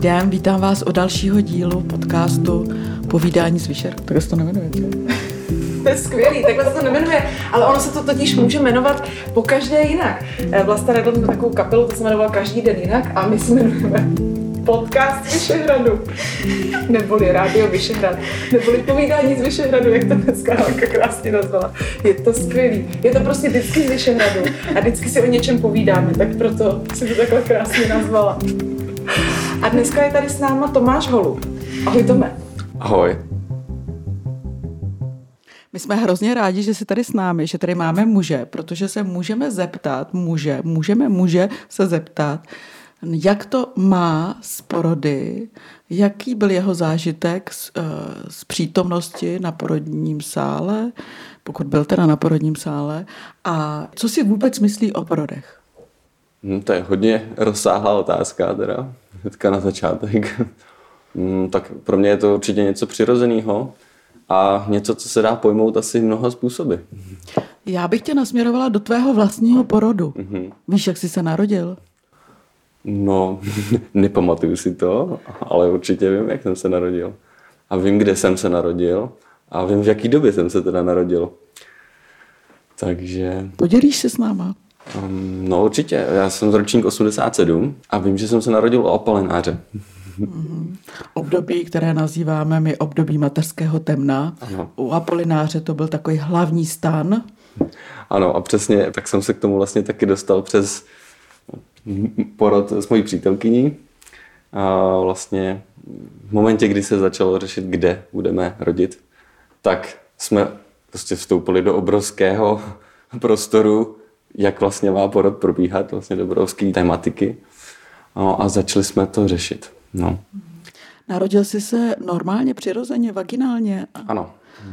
den, vítám vás u dalšího dílu podcastu Povídání s Vyšer. Tak se to nemenuje. To je skvělý, takhle se to nemenuje, ale ono se to totiž může jmenovat po každé jinak. Eh, Vlasta Redl měl takovou kapelu, to se jmenovala Každý den jinak a my se jmenujeme podcast Vyšehradu, neboli Rádio Vyšehrad, neboli povídání z Vyšehradu, jak to dneska Hanka krásně nazvala. Je to skvělý. Je to prostě vždycky z Vyšehradu a vždycky si o něčem povídáme, tak proto si to takhle krásně nazvala. A dneska je tady s náma Tomáš Holu. Ahoj Tome. Ahoj. My jsme hrozně rádi, že jsi tady s námi, že tady máme muže, protože se můžeme zeptat, muže, můžeme muže se zeptat, jak to má z porody, jaký byl jeho zážitek z, uh, z přítomnosti na porodním sále, pokud byl teda na porodním sále, a co si vůbec myslí o porodech? Hmm, to je hodně rozsáhlá otázka, teda, hnedka na začátek. hmm, tak pro mě je to určitě něco přirozeného a něco, co se dá pojmout asi mnoha způsoby. Já bych tě nasměrovala do tvého vlastního porodu. Mm-hmm. Víš, jak jsi se narodil? No, nepamatuju si to, ale určitě vím, jak jsem se narodil. A vím, kde jsem se narodil a vím, v jaký době jsem se teda narodil. Takže... Podělíš se s náma? Um, no určitě, já jsem z ročník 87 a vím, že jsem se narodil u Apalináře. Mm-hmm. Období, které nazýváme my období mateřského temna. Ano. U Apolináře to byl takový hlavní stan. Ano a přesně, tak jsem se k tomu vlastně taky dostal přes porod s mojí přítelkyní. A vlastně v momentě, kdy se začalo řešit, kde budeme rodit, tak jsme prostě vstoupili do obrovského prostoru, jak vlastně má porod probíhat, vlastně do obrovské tematiky. No, a začali jsme to řešit. No. Narodil jsi se normálně, přirozeně, vaginálně? Ano.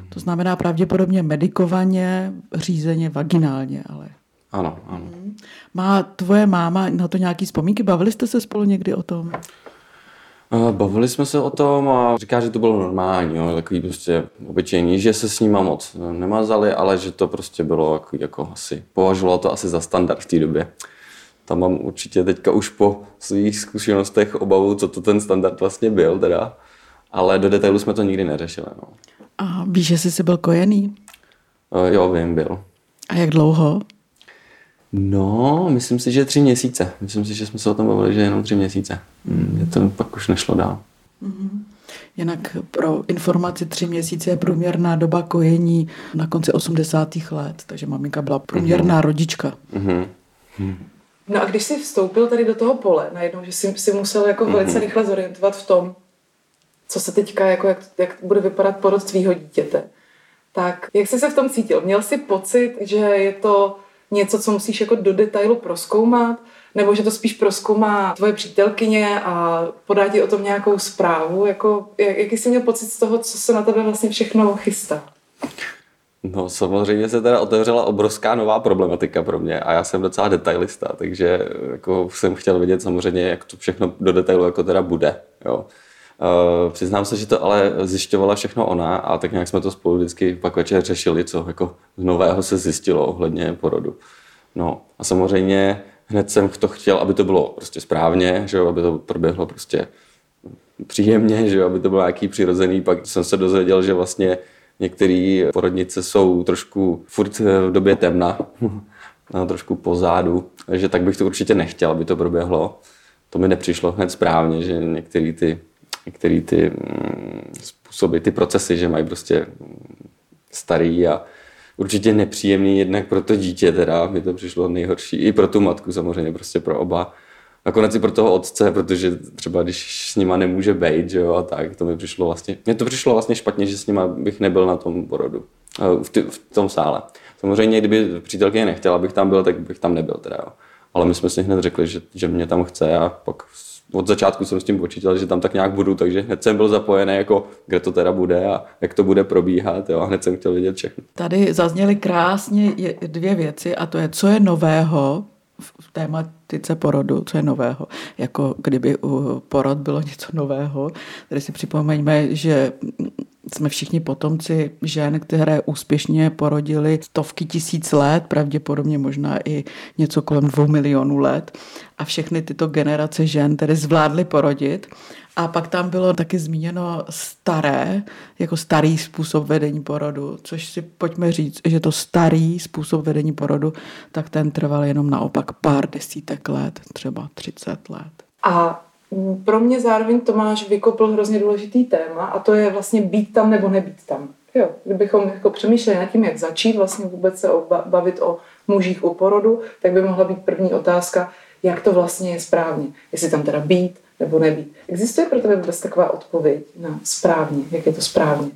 To znamená pravděpodobně medikovaně, řízeně vaginálně, ale... Ano, ano. Má tvoje máma na to nějaký vzpomínky? Bavili jste se spolu někdy o tom? Bavili jsme se o tom a říká, že to bylo normální, jo, takový prostě obyčejný, že se s nima moc nemazali, ale že to prostě bylo jako, jako asi, považovalo to asi za standard v té době. Tam mám určitě teďka už po svých zkušenostech obavu, co to ten standard vlastně byl teda, ale do detailu jsme to nikdy neřešili. No. A víš, že jsi byl kojený? Jo, vím, byl. A jak dlouho? No, myslím si, že tři měsíce. Myslím si, že jsme se o tom bavili, že jenom tři měsíce. Mě to pak už nešlo dál. Mm-hmm. Jinak pro informaci tři měsíce je průměrná doba kojení na konci 80. let, takže maminka byla průměrná mm-hmm. rodička. Mm-hmm. No a když jsi vstoupil tady do toho pole, najednou, že jsi, jsi musel jako velice mm-hmm. rychle zorientovat v tom, co se teďka, jako jak, jak bude vypadat porod tvýho dítěte, tak jak jsi se v tom cítil? Měl jsi pocit, že je to něco, co musíš jako do detailu proskoumat, nebo že to spíš proskoumá tvoje přítelkyně a podá ti o tom nějakou zprávu? Jako, jak, jaký jsi měl pocit z toho, co se na tebe vlastně všechno chystá? No samozřejmě se teda otevřela obrovská nová problematika pro mě a já jsem docela detailista, takže jako jsem chtěl vidět samozřejmě, jak to všechno do detailu jako teda bude. Jo. Uh, přiznám se, že to ale zjišťovala všechno ona a tak nějak jsme to spolu vždycky pak večer řešili, co jako nového se zjistilo ohledně porodu. No a samozřejmě hned jsem to chtěl, aby to bylo prostě správně, že jo, aby to proběhlo prostě příjemně, že jo, aby to bylo nějaký přirozený. Pak jsem se dozvěděl, že vlastně některé porodnice jsou trošku furt v době temna, no, trošku pozádu, takže tak bych to určitě nechtěl, aby to proběhlo. To mi nepřišlo hned správně, že některé ty některé ty mm, způsoby, ty procesy, že mají prostě starý a určitě nepříjemný jednak pro to dítě teda, mi to přišlo nejhorší, i pro tu matku samozřejmě, prostě pro oba. Nakonec i pro toho otce, protože třeba když s nima nemůže být, že jo, a tak, to mi přišlo vlastně, mně to přišlo vlastně špatně, že s nima bych nebyl na tom porodu, eh, v, v tom sále. Samozřejmě, kdyby přítelkyně nechtěla, abych tam byl, tak bych tam nebyl teda, jo. Ale my jsme si hned řekli, že, že mě tam chce a pak od začátku jsem s tím počítal, že tam tak nějak budu, takže hned jsem byl zapojený, jako kde to teda bude a jak to bude probíhat. Jo, a hned jsem chtěl vědět všechno. Tady zazněly krásně dvě věci a to je, co je nového v tématice porodu, co je nového. Jako kdyby u porod bylo něco nového. Tady si připomeňme, že jsme všichni potomci žen, které úspěšně porodili stovky tisíc let, pravděpodobně možná i něco kolem dvou milionů let. A všechny tyto generace žen tedy zvládly porodit. A pak tam bylo taky zmíněno staré, jako starý způsob vedení porodu, což si pojďme říct, že to starý způsob vedení porodu, tak ten trval jenom naopak pár desítek let, třeba 30 let. A pro mě zároveň Tomáš vykopl hrozně důležitý téma a to je vlastně být tam nebo nebýt tam. Jo, kdybychom jako přemýšleli nad tím, jak začít vlastně vůbec se bavit o mužích u porodu, tak by mohla být první otázka, jak to vlastně je správně. Jestli tam teda být nebo nebýt. Existuje pro tebe vůbec taková odpověď na správně, jak je to správně?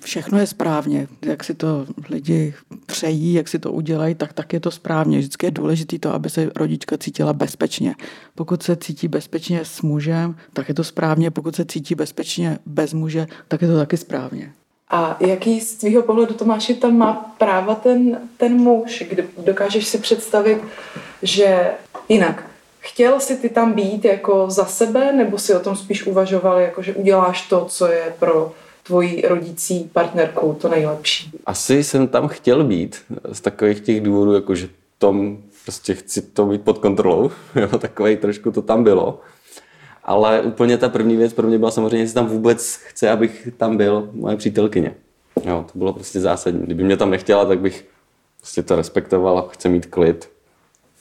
Všechno je správně. Jak si to lidi přejí, jak si to udělají, tak tak je to správně. Vždycky je důležité to, aby se rodička cítila bezpečně. Pokud se cítí bezpečně s mužem, tak je to správně. Pokud se cítí bezpečně bez muže, tak je to taky správně. A jaký z tvýho pohledu, Tomáši, tam má práva ten, ten muž? Kdy dokážeš si představit, že jinak, chtěl si ty tam být jako za sebe, nebo si o tom spíš uvažoval, jako že uděláš to, co je pro tvojí rodící partnerkou to nejlepší? Asi jsem tam chtěl být z takových těch důvodů, jako že tom prostě chci to mít pod kontrolou, jo, takovej trošku to tam bylo. Ale úplně ta první věc pro mě byla samozřejmě, jestli tam vůbec chce, abych tam byl moje přítelkyně. Jo, to bylo prostě zásadní. Kdyby mě tam nechtěla, tak bych prostě to respektoval a chce mít klid.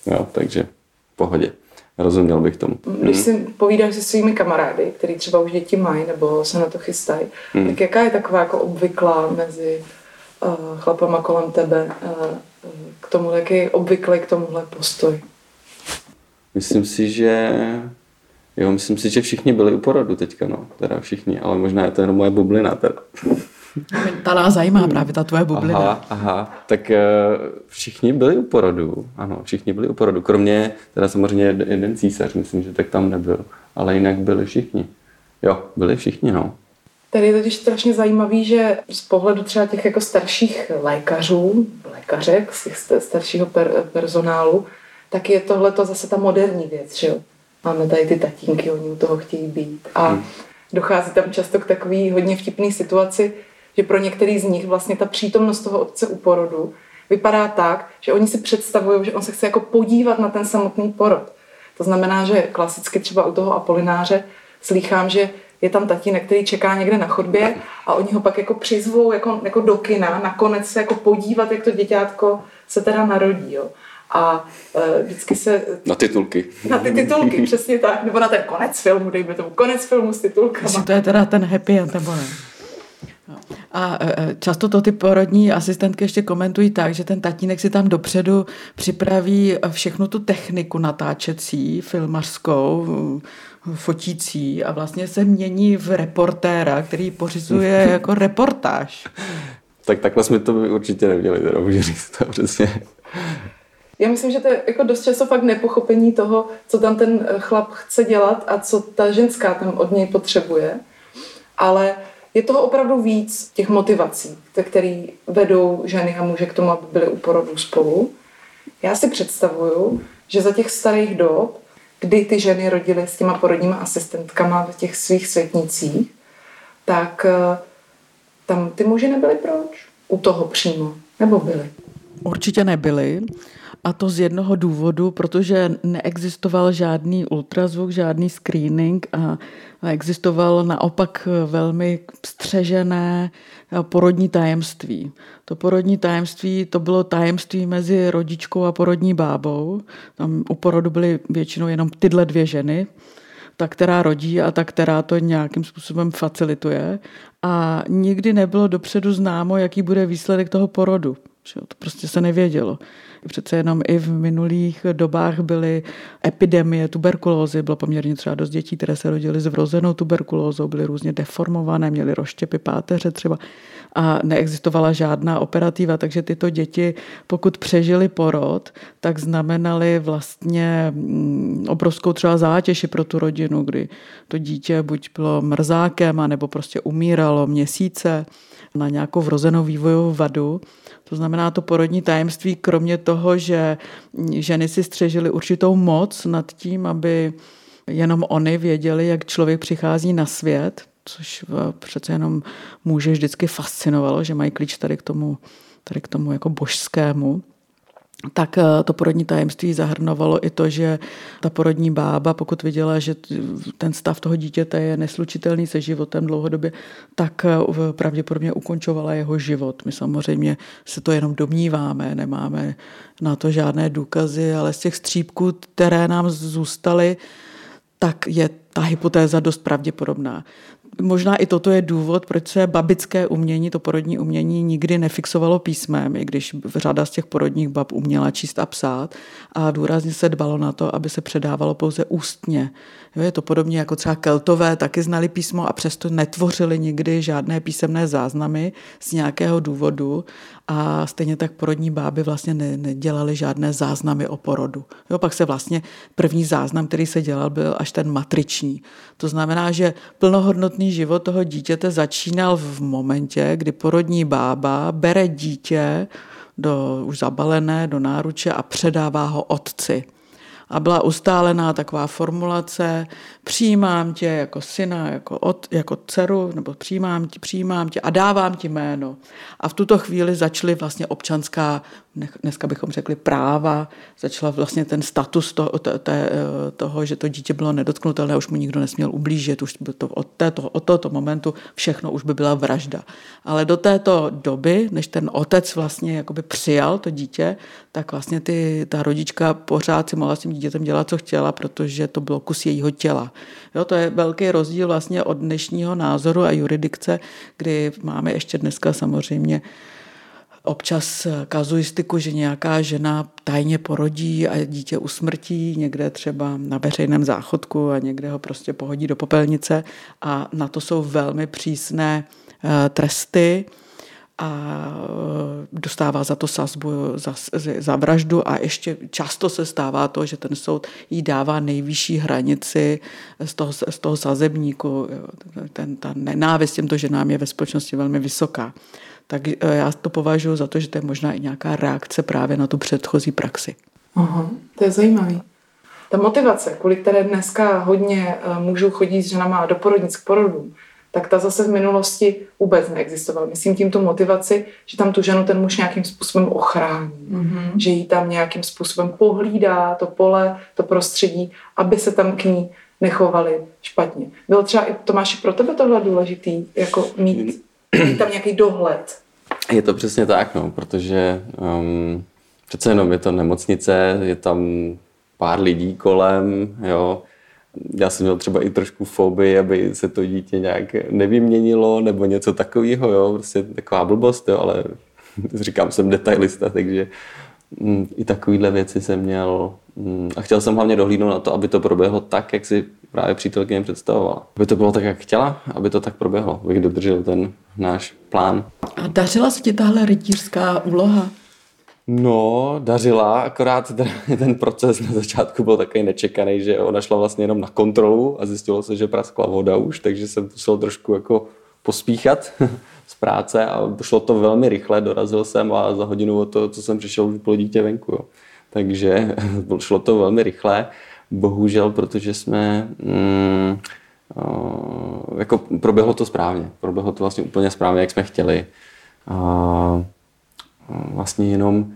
Jo, takže v pohodě. Rozuměl bych tomu. Když hmm. si povídáš se svými kamarády, kteří třeba už děti mají nebo se na to chystají, hmm. tak jaká je taková jako obvyklá mezi uh, chlapama kolem tebe uh, k tomu, jaký je obvyklý k tomuhle postoj? Myslím si, že jo, myslím si, že všichni byli u porodu teďka, no, teda všichni, ale možná je to jenom moje bublina teda. Ta nás zajímá právě, ta tvoje bublina. Aha, aha. tak uh, všichni byli u porodu, ano, všichni byli u porodu, kromě teda samozřejmě jeden císař, myslím, že tak tam nebyl, ale jinak byli všichni. Jo, byli všichni, no. Tady je totiž strašně zajímavý, že z pohledu třeba těch jako starších lékařů, lékařek, z těch staršího per, personálu, tak je tohle to zase ta moderní věc, že jo. Máme tady ty tatínky, oni u toho chtějí být. A hmm. dochází tam často k takový hodně vtipný situaci, že pro některý z nich vlastně ta přítomnost toho otce u porodu vypadá tak, že oni si představují, že on se chce jako podívat na ten samotný porod. To znamená, že klasicky třeba u toho Apolináře slýchám, že je tam tatínek, který čeká někde na chodbě a oni ho pak jako přizvou jako, jako do kina, nakonec se jako podívat, jak to děťátko se teda narodí. Jo. A e, vždycky se... Na titulky. Na ty titulky, přesně tak. Nebo na ten konec filmu, dejme tomu. Konec filmu s titulkama. Jestli to je teda ten happy end, nebo ne? A e, e, často to ty porodní asistentky ještě komentují tak, že ten tatínek si tam dopředu připraví všechnu tu techniku natáčecí, filmařskou, fotící a vlastně se mění v reportéra, který pořizuje jako reportáž. Tak takhle jsme to určitě neměli, teda můžu říct to přesně. Já myslím, že to je jako dost často fakt nepochopení toho, co tam ten chlap chce dělat a co ta ženská tam od něj potřebuje. Ale je toho opravdu víc těch motivací, které vedou ženy a muže k tomu, aby byly u porodu spolu. Já si představuju, že za těch starých dob, kdy ty ženy rodily s těma porodníma asistentkama v těch svých světnicích, tak eh, tam ty muži nebyly proč? U toho přímo. Nebo byly? Určitě nebyly. A to z jednoho důvodu, protože neexistoval žádný ultrazvuk, žádný screening a existoval naopak velmi střežené porodní tajemství. To porodní tajemství to bylo tajemství mezi rodičkou a porodní bábou. Tam u porodu byly většinou jenom tyhle dvě ženy, ta, která rodí a ta, která to nějakým způsobem facilituje. A nikdy nebylo dopředu známo, jaký bude výsledek toho porodu. To prostě se nevědělo. Přece jenom i v minulých dobách byly epidemie tuberkulózy, bylo poměrně třeba dost dětí, které se rodily s vrozenou tuberkulózou, byly různě deformované, měly rozštěpy páteře třeba a neexistovala žádná operativa, takže tyto děti, pokud přežili porod, tak znamenaly vlastně mm, obrovskou třeba zátěž pro tu rodinu, kdy to dítě buď bylo mrzákem, nebo prostě umíralo měsíce na nějakou vrozenou vývojovou vadu. To znamená, to porodní tajemství, kromě toho, že ženy si střežily určitou moc nad tím, aby jenom oni věděli, jak člověk přichází na svět, což přece jenom muže vždycky fascinovalo, že mají klíč tady k tomu, tady k tomu jako božskému tak eh, to porodní tajemství zahrnovalo i to, že ta porodní bába, pokud viděla, že ten stav toho dítěte je neslučitelný se životem dlouhodobě, tak eh, pravděpodobně ukončovala jeho život. My samozřejmě se to jenom domníváme, nemáme na to žádné důkazy, ale z těch střípků, které nám zůstaly, tak je ta hypotéza dost pravděpodobná. Možná i toto je důvod, proč se babické umění, to porodní umění, nikdy nefixovalo písmem, i když řada z těch porodních bab uměla číst a psát. A důrazně se dbalo na to, aby se předávalo pouze ústně. Jo, je to podobně jako třeba keltové, taky znali písmo a přesto netvořili nikdy žádné písemné záznamy z nějakého důvodu a stejně tak porodní báby vlastně ne, nedělali žádné záznamy o porodu. Jo, pak se vlastně první záznam, který se dělal, byl až ten matriční. To znamená, že plnohodnotný život toho dítěte začínal v momentě, kdy porodní bába bere dítě do, už zabalené do náruče a předává ho otci a byla ustálená taková formulace, přijímám tě jako syna, jako, od, jako dceru, nebo přijímám tě, přijímám tě a dávám ti jméno. A v tuto chvíli začaly vlastně občanská, dneska bychom řekli práva, začala vlastně ten status to, to, to, toho, že to dítě bylo nedotknutelné, už mu nikdo nesměl ublížit, už by to od, této, od tohoto momentu všechno už by byla vražda. Ale do této doby, než ten otec vlastně jakoby přijal to dítě, tak vlastně ty, ta rodička pořád si mohla s tím dítětem dělat, co chtěla, protože to bylo kus jejího těla. Jo, to je velký rozdíl vlastně od dnešního názoru a juridikce, kdy máme ještě dneska samozřejmě občas kazuistiku, že nějaká žena tajně porodí a dítě usmrtí někde třeba na veřejném záchodku a někde ho prostě pohodí do popelnice a na to jsou velmi přísné eh, tresty a e, dostává za to sazbu za, za vraždu a ještě často se stává to, že ten soud jí dává nejvyšší hranici z toho, z toho sazebníku. Ten, ta nenávist těmto ženám je ve společnosti velmi vysoká. Tak e, já to považuji za to, že to je možná i nějaká reakce právě na tu předchozí praxi. Aha, to je zajímavý. Ta motivace, kvůli které dneska hodně e, mužů chodí s ženama do porodnic k porodům, tak ta zase v minulosti vůbec neexistovala. Myslím tím tu motivaci, že tam tu ženu ten muž nějakým způsobem ochrání, mm-hmm. že jí tam nějakým způsobem pohlídá to pole, to prostředí, aby se tam k ní nechovali špatně. Bylo třeba i Tomáši pro tebe tohle důležitý, jako mít, mít tam nějaký dohled? Je to přesně tak, no, protože um, přece jenom je to nemocnice, je tam pár lidí kolem, jo, já jsem měl třeba i trošku fobii, aby se to dítě nějak nevyměnilo nebo něco takového, jo, prostě taková blbost, jo, ale říkám, jsem detailista, takže mm, i takovéhle věci jsem měl mm, a chtěl jsem hlavně dohlídnout na to, aby to proběhlo tak, jak si právě přítelkyně představovala. Aby to bylo tak, jak chtěla, aby to tak proběhlo, abych dodržel ten náš plán. A dařila se ti tahle rytířská úloha? No, dařila, akorát ten, proces na začátku byl takový nečekaný, že ona šla vlastně jenom na kontrolu a zjistilo se, že praskla voda už, takže jsem musel trošku jako pospíchat z práce a šlo to velmi rychle, dorazil jsem a za hodinu o to, co jsem přišel, už bylo dítě venku. Jo. Takže šlo to velmi rychle, bohužel, protože jsme mm, jako proběhlo to správně, proběhlo to vlastně úplně správně, jak jsme chtěli. A, vlastně jenom,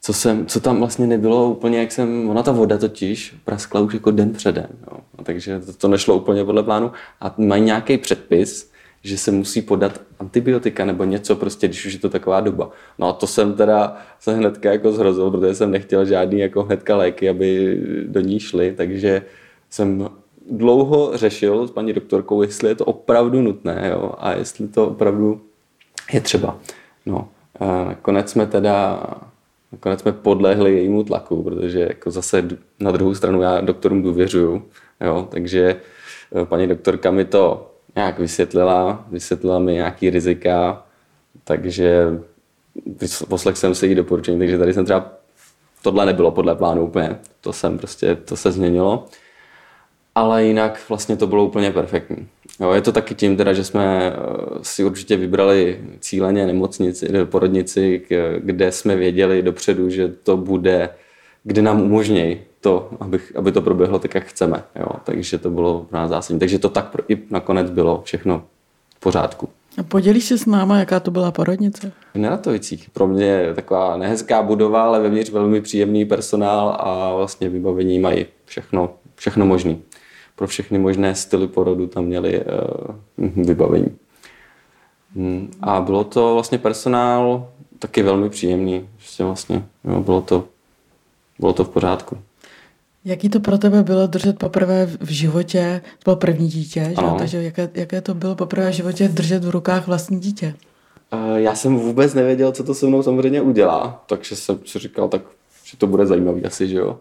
co, jsem, co tam vlastně nebylo úplně, jak jsem, ona ta voda totiž praskla už jako den předem, jo. Takže to, to nešlo úplně podle plánu a mají nějaký předpis, že se musí podat antibiotika nebo něco prostě, když už je to taková doba. No a to jsem teda se hnedka jako zhrozil, protože jsem nechtěl žádný jako hnedka léky, aby do ní šly, takže jsem dlouho řešil s paní doktorkou, jestli je to opravdu nutné jo, a jestli to opravdu je třeba. No, Nakonec jsme teda nakonec jsme podlehli jejímu tlaku, protože jako zase na druhou stranu já doktorům důvěřuju, jo, takže eh, paní doktorka mi to nějak vysvětlila, vysvětlila mi nějaký rizika, takže poslech jsem se jí doporučení, takže tady jsem třeba, tohle nebylo podle plánu úplně, to jsem prostě, to se změnilo, ale jinak vlastně to bylo úplně perfektní. Jo, je to taky tím, teda, že jsme eh, si určitě vybrali cíleně nemocnici, porodnici, kde jsme věděli dopředu, že to bude, kde nám umožnějí to, abych, aby to proběhlo tak, jak chceme. Jo. Takže to bylo pro nás zásadní. Takže to tak i nakonec bylo všechno v pořádku. A podělíš se s náma, jaká to byla porodnice? V Neratovicích. Pro mě je taková nehezká budova, ale vevnitř velmi příjemný personál a vlastně vybavení mají všechno, všechno možný. Pro všechny možné styly porodu tam měli uh, vybavení. Hmm. A bylo to vlastně personál taky velmi příjemný. Vlastně, vlastně jo, bylo, to, bylo to v pořádku. Jaký to pro tebe bylo držet poprvé v životě, to bylo první dítě, že? takže jaké, jaké to bylo poprvé v životě držet v rukách vlastní dítě? Uh, já jsem vůbec nevěděl, co to se mnou samozřejmě udělá, takže jsem si říkal, tak, že to bude zajímavý asi, že jo.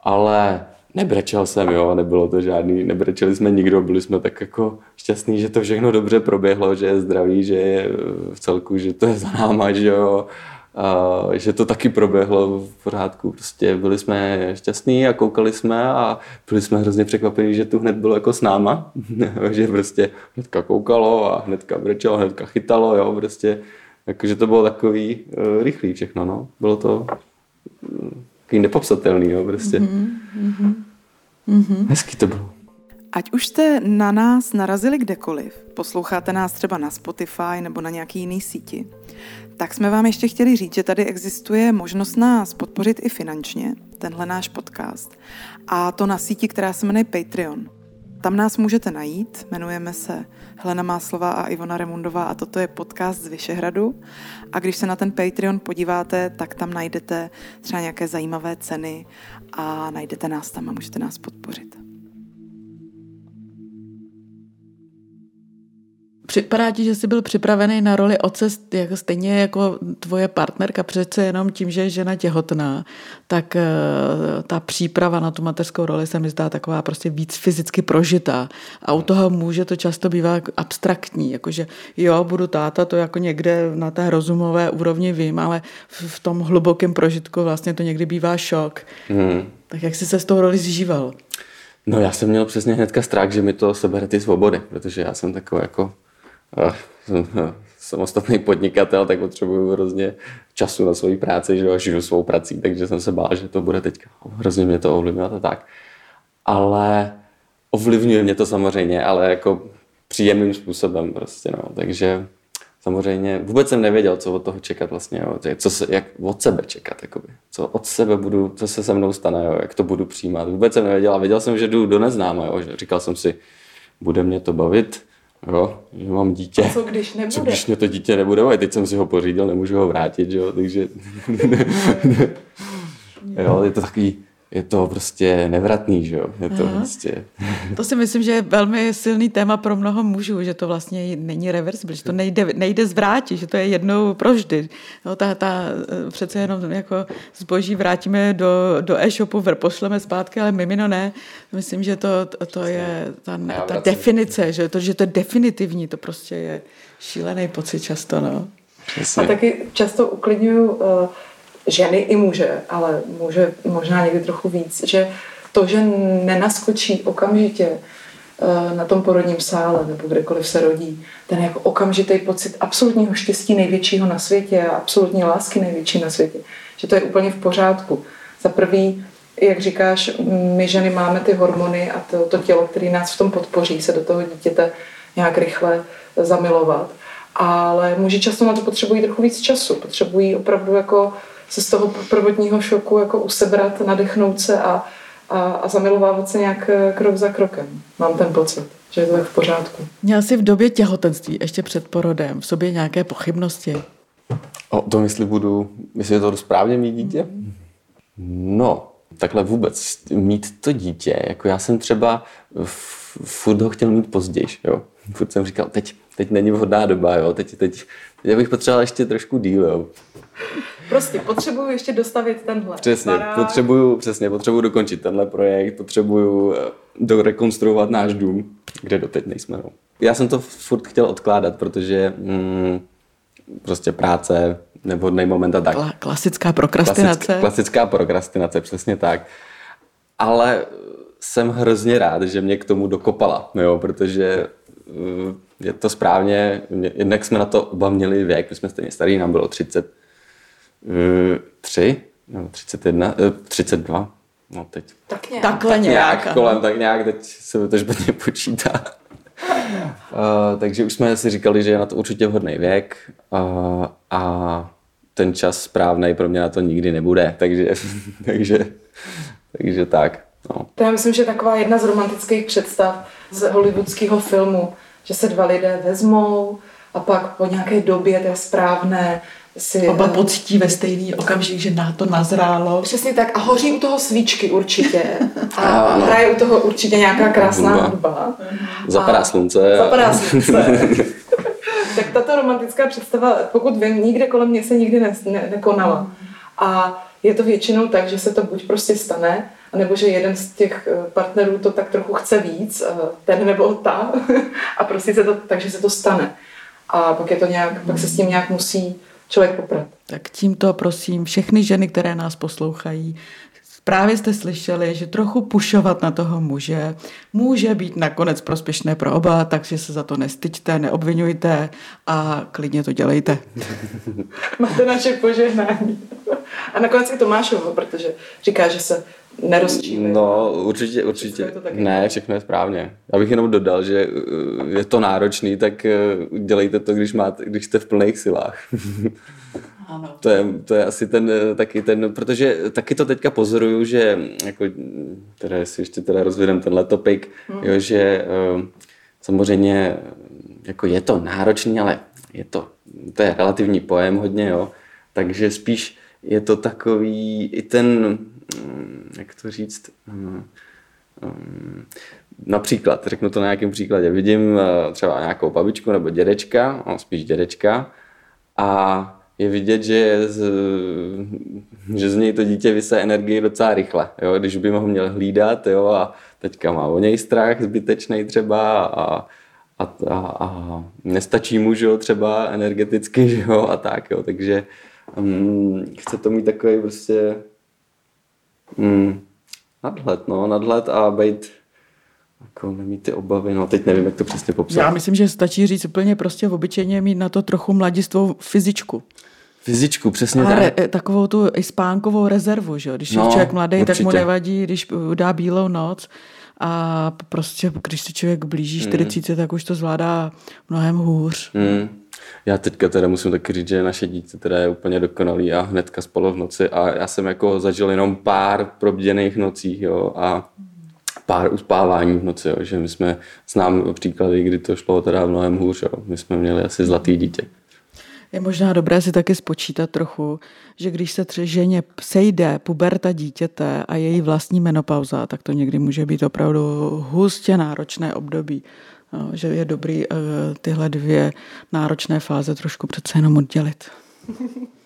Ale nebrečel jsem, jo, nebylo to žádný, nebrečeli jsme nikdo, byli jsme tak jako šťastní, že to všechno dobře proběhlo, že je zdravý, že je v celku, že to je za náma, že jo a že to taky proběhlo v pořádku. Prostě byli jsme šťastní a koukali jsme a byli jsme hrozně překvapení, že tu hned bylo jako s náma, že prostě hnedka koukalo a hnedka brečelo, hnedka chytalo, jo, prostě jakože to bylo takový uh, rychlý všechno, no. Bylo to uh, takový nepopsatelný, jo, prostě. Mm-hmm. Mm-hmm. Hezký to bylo. Ať už jste na nás narazili kdekoliv, posloucháte nás třeba na Spotify nebo na nějaký jiný síti, tak jsme vám ještě chtěli říct, že tady existuje možnost nás podpořit i finančně, tenhle náš podcast, a to na síti, která se jmenuje Patreon. Tam nás můžete najít, jmenujeme se Helena Máslova a Ivona Remundová a toto je podcast z Vyšehradu. A když se na ten Patreon podíváte, tak tam najdete třeba nějaké zajímavé ceny a najdete nás tam a můžete nás podpořit. Připadá ti, že jsi byl připravený na roli otce jako stejně jako tvoje partnerka, přece jenom tím, že je žena těhotná, tak eh, ta příprava na tu mateřskou roli se mi zdá taková prostě víc fyzicky prožitá. A u toho může to často bývá jako abstraktní, jakože jo, budu táta, to jako někde na té rozumové úrovni vím, ale v tom hlubokém prožitku vlastně to někdy bývá šok. Hmm. Tak jak jsi se s tou roli zžíval? No já jsem měl přesně hnedka strach, že mi to sebere ty svobody, protože já jsem takový jako samostatný podnikatel, tak potřebuju hrozně času na svoji práci, že jo, žiju svou prací, takže jsem se bál, že to bude teďka hrozně mě to ovlivňovat a tak. Ale ovlivňuje mě to samozřejmě, ale jako příjemným způsobem prostě, no. Takže samozřejmě vůbec jsem nevěděl, co od toho čekat vlastně, jo. Co se, jak od sebe čekat, jakoby. Co od sebe budu, co se se mnou stane, jo. jak to budu přijímat. Vůbec jsem nevěděl a věděl jsem, že jdu do neznáma, jo. Říkal jsem si, bude mě to bavit, jo, že mám dítě. A co když nebude? Co když mě to dítě nebude, a teď jsem si ho pořídil, nemůžu ho vrátit, jo, takže jo, je to takový, je to prostě nevratný, že jo? Je to, prostě... to si myslím, že je velmi silný téma pro mnoho mužů, že to vlastně není reversible, že to nejde, nejde zvrátit, že to je jednou proždy. No, ta, ta, přece jenom jako zboží vrátíme do, do e-shopu, pošleme zpátky, ale mimino ne. Myslím, že to, to je ta, ta definice, že to, že to je definitivní, to prostě je šílený pocit často. No. A taky často uklidňuju uh, ženy i muže, ale muže možná někdy trochu víc, že to, že nenaskočí okamžitě eh, na tom porodním sále nebo kdekoliv se rodí, ten jako okamžitý pocit absolutního štěstí největšího na světě a absolutní lásky největší na světě, že to je úplně v pořádku. Za prvý, jak říkáš, my ženy máme ty hormony a to, to tělo, které nás v tom podpoří, se do toho dítěte nějak rychle zamilovat. Ale muži často na to potřebují trochu víc času. Potřebují opravdu jako se z toho prvotního šoku jako usebrat, nadechnout se a, a, a zamilovávat se nějak eh, krok za krokem. Mám ten pocit, že je to tak v pořádku. Měl jsi v době těhotenství, ještě před porodem, v sobě nějaké pochybnosti? O to jestli budu, jestli je to správně mít dítě? No, takhle vůbec mít to dítě, jako já jsem třeba furt ho chtěl mít později, jo. Furt jsem říkal, teď, teď není vhodná doba, jo, teď, teď, teď bych potřeboval ještě trošku díl, jo. Prostě potřebuju ještě dostavit tenhle. Přesně, barák. potřebuju, přesně, potřebuju dokončit tenhle projekt, potřebuju eh, dorekonstruovat náš dům, kde doteď nejsme. No. Já jsem to furt chtěl odkládat, protože mm, prostě práce, nevhodný moment a tak. Klasická prokrastinace. Klasická, klasická prokrastinace, přesně tak. Ale jsem hrozně rád, že mě k tomu dokopala, jo, protože eh, je to správně, jednak jsme na to oba měli věk, my jsme stejně starý, nám bylo 30, 3, nebo 31, 32, no teď Tak nějak. Takhle tak nějak. nějak, kolem, tak nějak, teď se to špatně počítá. Uh, takže už jsme si říkali, že je na to určitě vhodný věk uh, a ten čas správný pro mě na to nikdy nebude, takže, takže, takže tak. No. To já myslím, že taková jedna z romantických představ z hollywoodského filmu, že se dva lidé vezmou a pak po nějaké době té správné si... Oba pocítí ve stejný okamžik, že na to nazrálo. Přesně tak. A hoří u toho svíčky určitě. A hraje u toho určitě nějaká krásná Hudba. hudba. Zapadá slunce. a- Zapadá slunce. tak tato romantická představa, pokud vím, nikde kolem mě se nikdy ne, ne, nekonala. A je to většinou tak, že se to buď prostě stane, anebo že jeden z těch eh, partnerů to tak trochu chce víc, eh, ten nebo ta, a prostě se to, takže se to stane. A pak je to nějak, pak se s tím nějak musí člověk poprat. Tak tímto prosím všechny ženy, které nás poslouchají, Právě jste slyšeli, že trochu pušovat na toho muže může být nakonec prospěšné pro oba, takže se za to nestyďte, neobvinujte a klidně to dělejte. Máte naše požehnání. A nakonec i Tomášovo, protože říká, že se nerozčílí. No, určitě, určitě. Všechno je to. Ne, všechno je správně. Já bych jenom dodal, že uh, je to náročný, tak uh, dělejte to, když, máte, když jste v plných silách. Ano. To je, to je asi ten, eh, taky ten, protože taky to teďka pozoruju, že jako, teda jestli ještě teda rozvědem tenhle topik, hmm. jo, že eh, samozřejmě jako je to náročný, ale je to, to je relativní pojem hodně, jo, takže spíš je to takový i ten, mm, jak to říct, mm, mm, například, řeknu to na nějakém příkladě, vidím eh, třeba nějakou babičku nebo dědečka, no, spíš dědečka, a je vidět, že z, že z něj to dítě vyse energii docela rychle. Jo? Když by ho měl hlídat jo? a teďka má o něj strach zbytečný třeba a, a, a, a nestačí mu že jo, třeba energeticky že jo? a tak. Jo? Takže um, chce to mít takový prostě um, nadhled, no, nadhled a být jako nemít ty obavy, no teď nevím, jak to přesně popsat. Já myslím, že stačí říct úplně prostě v obyčejně mít na to trochu mladistvou fyzičku. Fyzičku, přesně A tak. re, takovou tu i spánkovou rezervu, že? jo. Když no, je člověk mladý, tak mu určitě. nevadí, když dá bílou noc. A prostě, když se člověk blíží 40, tak už to zvládá mnohem hůř. Hmm. Já teďka teda musím taky říct, že naše dítě teda je úplně dokonalý a hnedka spalo v noci a já jsem jako zažil jenom pár probděných nocí jo, a pár uspávání v noci, jo, že my jsme, znám příklady, kdy to šlo teda mnohem hůř, jo. my jsme měli asi zlatý dítě. Je možná dobré si taky spočítat trochu, že když se tři ženě sejde puberta dítěte a její vlastní menopauza, tak to někdy může být opravdu hustě náročné období. Že je dobrý eh, tyhle dvě náročné fáze trošku přece jenom oddělit.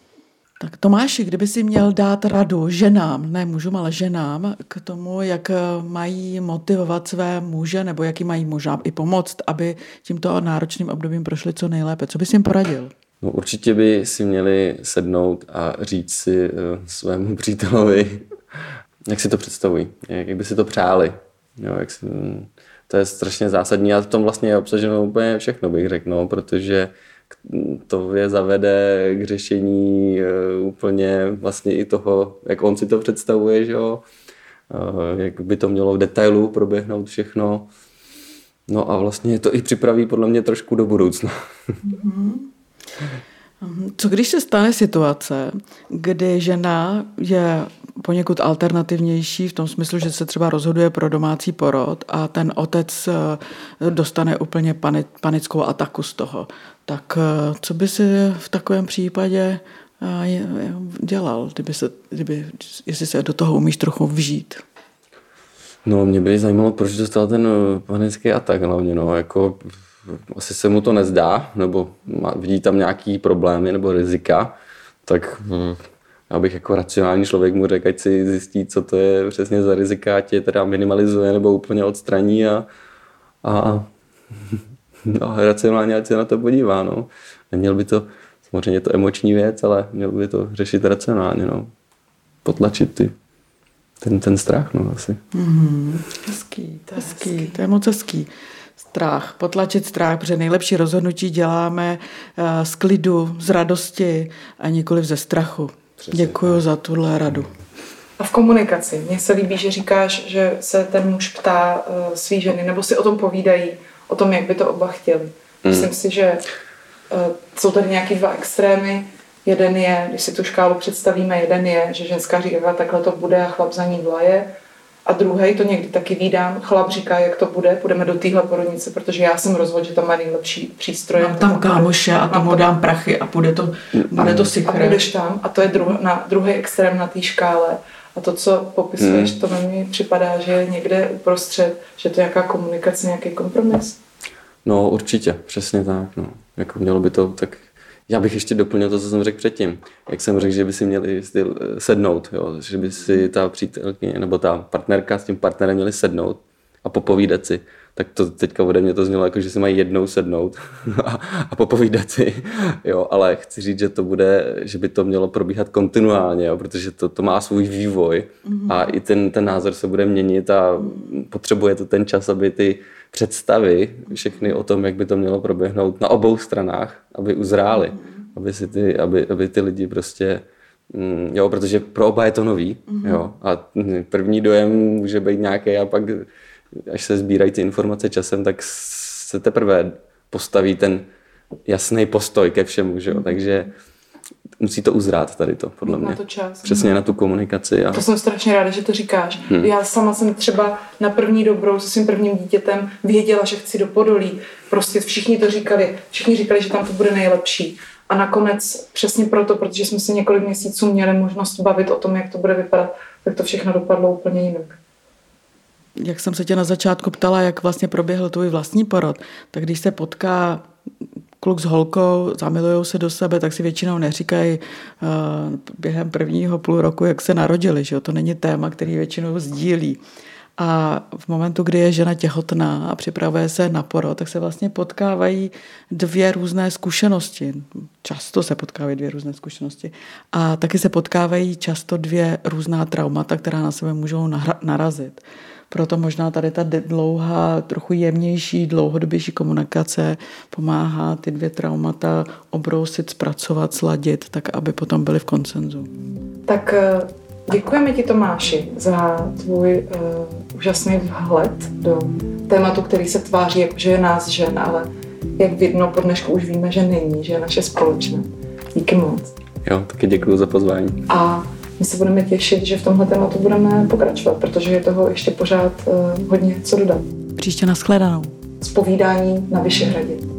Tak Tomáši, kdyby si měl dát radu ženám, ne mužům, ale ženám, k tomu, jak eh, mají motivovat své muže, nebo jak jim mají možná i pomoct, aby tímto náročným obdobím prošli co nejlépe. Co bys jim poradil? No, určitě by si měli sednout a říct si uh, svému přítelovi, jak si to představují, jak, jak by si to přáli. Jo, jak si, to je strašně zásadní a v tom vlastně je obsaženo úplně všechno, bych řekl, no, protože to je zavede k řešení uh, úplně vlastně i toho, jak on si to představuje, že jo? Uh, jak by to mělo v detailu proběhnout všechno. No a vlastně to i připraví podle mě trošku do budoucna. Co když se stane situace, kdy žena je poněkud alternativnější v tom smyslu, že se třeba rozhoduje pro domácí porod a ten otec eh, dostane úplně pani- panickou ataku z toho. Tak eh, co by si v takovém případě eh, dělal, kdyby se, kdyby, jestli se do toho umíš trochu vžít? No, mě by zajímalo, proč dostal ten panický atak hlavně, no, jako asi se mu to nezdá, nebo vidí tam nějaký problémy nebo rizika, tak hm, já bych jako racionální člověk mu řekl, ať si zjistí, co to je přesně za rizika, ať je teda minimalizuje nebo úplně odstraní a, a no, racionálně ať se na to podívá, no. Neměl by to, samozřejmě je to emoční věc, ale měl by to řešit racionálně, no. Potlačit ty, ten, ten strach, no, asi. Hezký, to je hezký, to je moc hezký. Strach, potlačit strach, protože nejlepší rozhodnutí děláme eh, z klidu, z radosti a nikoli ze strachu. Děkuji za tuhle radu. A v komunikaci. Mně se líbí, že říkáš, že se ten muž ptá uh, svý ženy, nebo si o tom povídají, o tom, jak by to oba chtěli. Mm. Myslím si, že uh, jsou tady nějaký dva extrémy. Jeden je, když si tu škálu představíme, jeden je, že ženská říká, takhle to bude a chlap za ní vlaje. A druhý, to někdy taky vídám, chlap říká, jak to bude, půjdeme do téhle porodnice, protože já jsem rozhodl, že tam má nejlepší přístroje. Mám tam kámoše a tomu dám prachy a bude to, bude to si A budeš tam a to je druh, na, druhý extrém na té škále. A to, co popisuješ, hmm. to mi připadá, že je někde uprostřed, že to je jaká komunikace, nějaký kompromis. No určitě, přesně tak. No. Jako mělo by to tak já bych ještě doplnil to, co jsem řekl předtím. Jak jsem řekl, že by si měli sednout, jo? že by si ta přítelkyně nebo ta partnerka s tím partnerem měli sednout a popovídat si. Tak to teďka ode mě to znělo jako, že si mají jednou sednout a, a popovídat si. Jo, ale chci říct, že to bude, že by to mělo probíhat kontinuálně, jo? protože to, to má svůj vývoj a i ten, ten názor se bude měnit a potřebuje to ten čas, aby ty představy všechny o tom, jak by to mělo proběhnout na obou stranách, aby uzrály, mm. aby, si ty, aby, aby ty lidi prostě mm, Jo, protože pro oba je to nový, mm-hmm. jo, a první dojem může být nějaký a pak, až se sbírají ty informace časem, tak se teprve postaví ten jasný postoj ke všemu, že jo, mm-hmm. takže musí to uzrát tady to, podle mě. Na to čas. Přesně na tu komunikaci. A... To jsem strašně ráda, že to říkáš. Hmm. Já sama jsem třeba na první dobrou se svým prvním dítětem věděla, že chci do Podolí. Prostě všichni to říkali. Všichni říkali, že tam to bude nejlepší. A nakonec přesně proto, protože jsme se několik měsíců měli možnost bavit o tom, jak to bude vypadat, tak to všechno dopadlo úplně jinak. Jak jsem se tě na začátku ptala, jak vlastně proběhl tvůj vlastní porod, tak když se potká kluk s holkou, zamilují se do sebe, tak si většinou neříkají uh, během prvního půl roku, jak se narodili. Že jo? To není téma, který většinou sdílí. A v momentu, kdy je žena těhotná a připravuje se na porod, tak se vlastně potkávají dvě různé zkušenosti. Často se potkávají dvě různé zkušenosti. A taky se potkávají často dvě různá traumata, která na sebe můžou narazit. Proto možná tady ta dlouhá, trochu jemnější, dlouhodobější komunikace pomáhá ty dvě traumata obrousit, zpracovat, sladit, tak aby potom byly v koncenzu. Tak eh, děkujeme ti Tomáši za tvůj uh, úžasný vhled do tématu, který se tváří, jako že je nás žen, ale jak vidno po dnešku už víme, že není, že je naše společné. Díky moc. Jo, taky děkuji za pozvání. A my se budeme těšit, že v tomhle tématu budeme pokračovat, protože je toho ještě pořád uh, hodně co dodat. Příště nashledanou. Spovídání na Vyšehradě.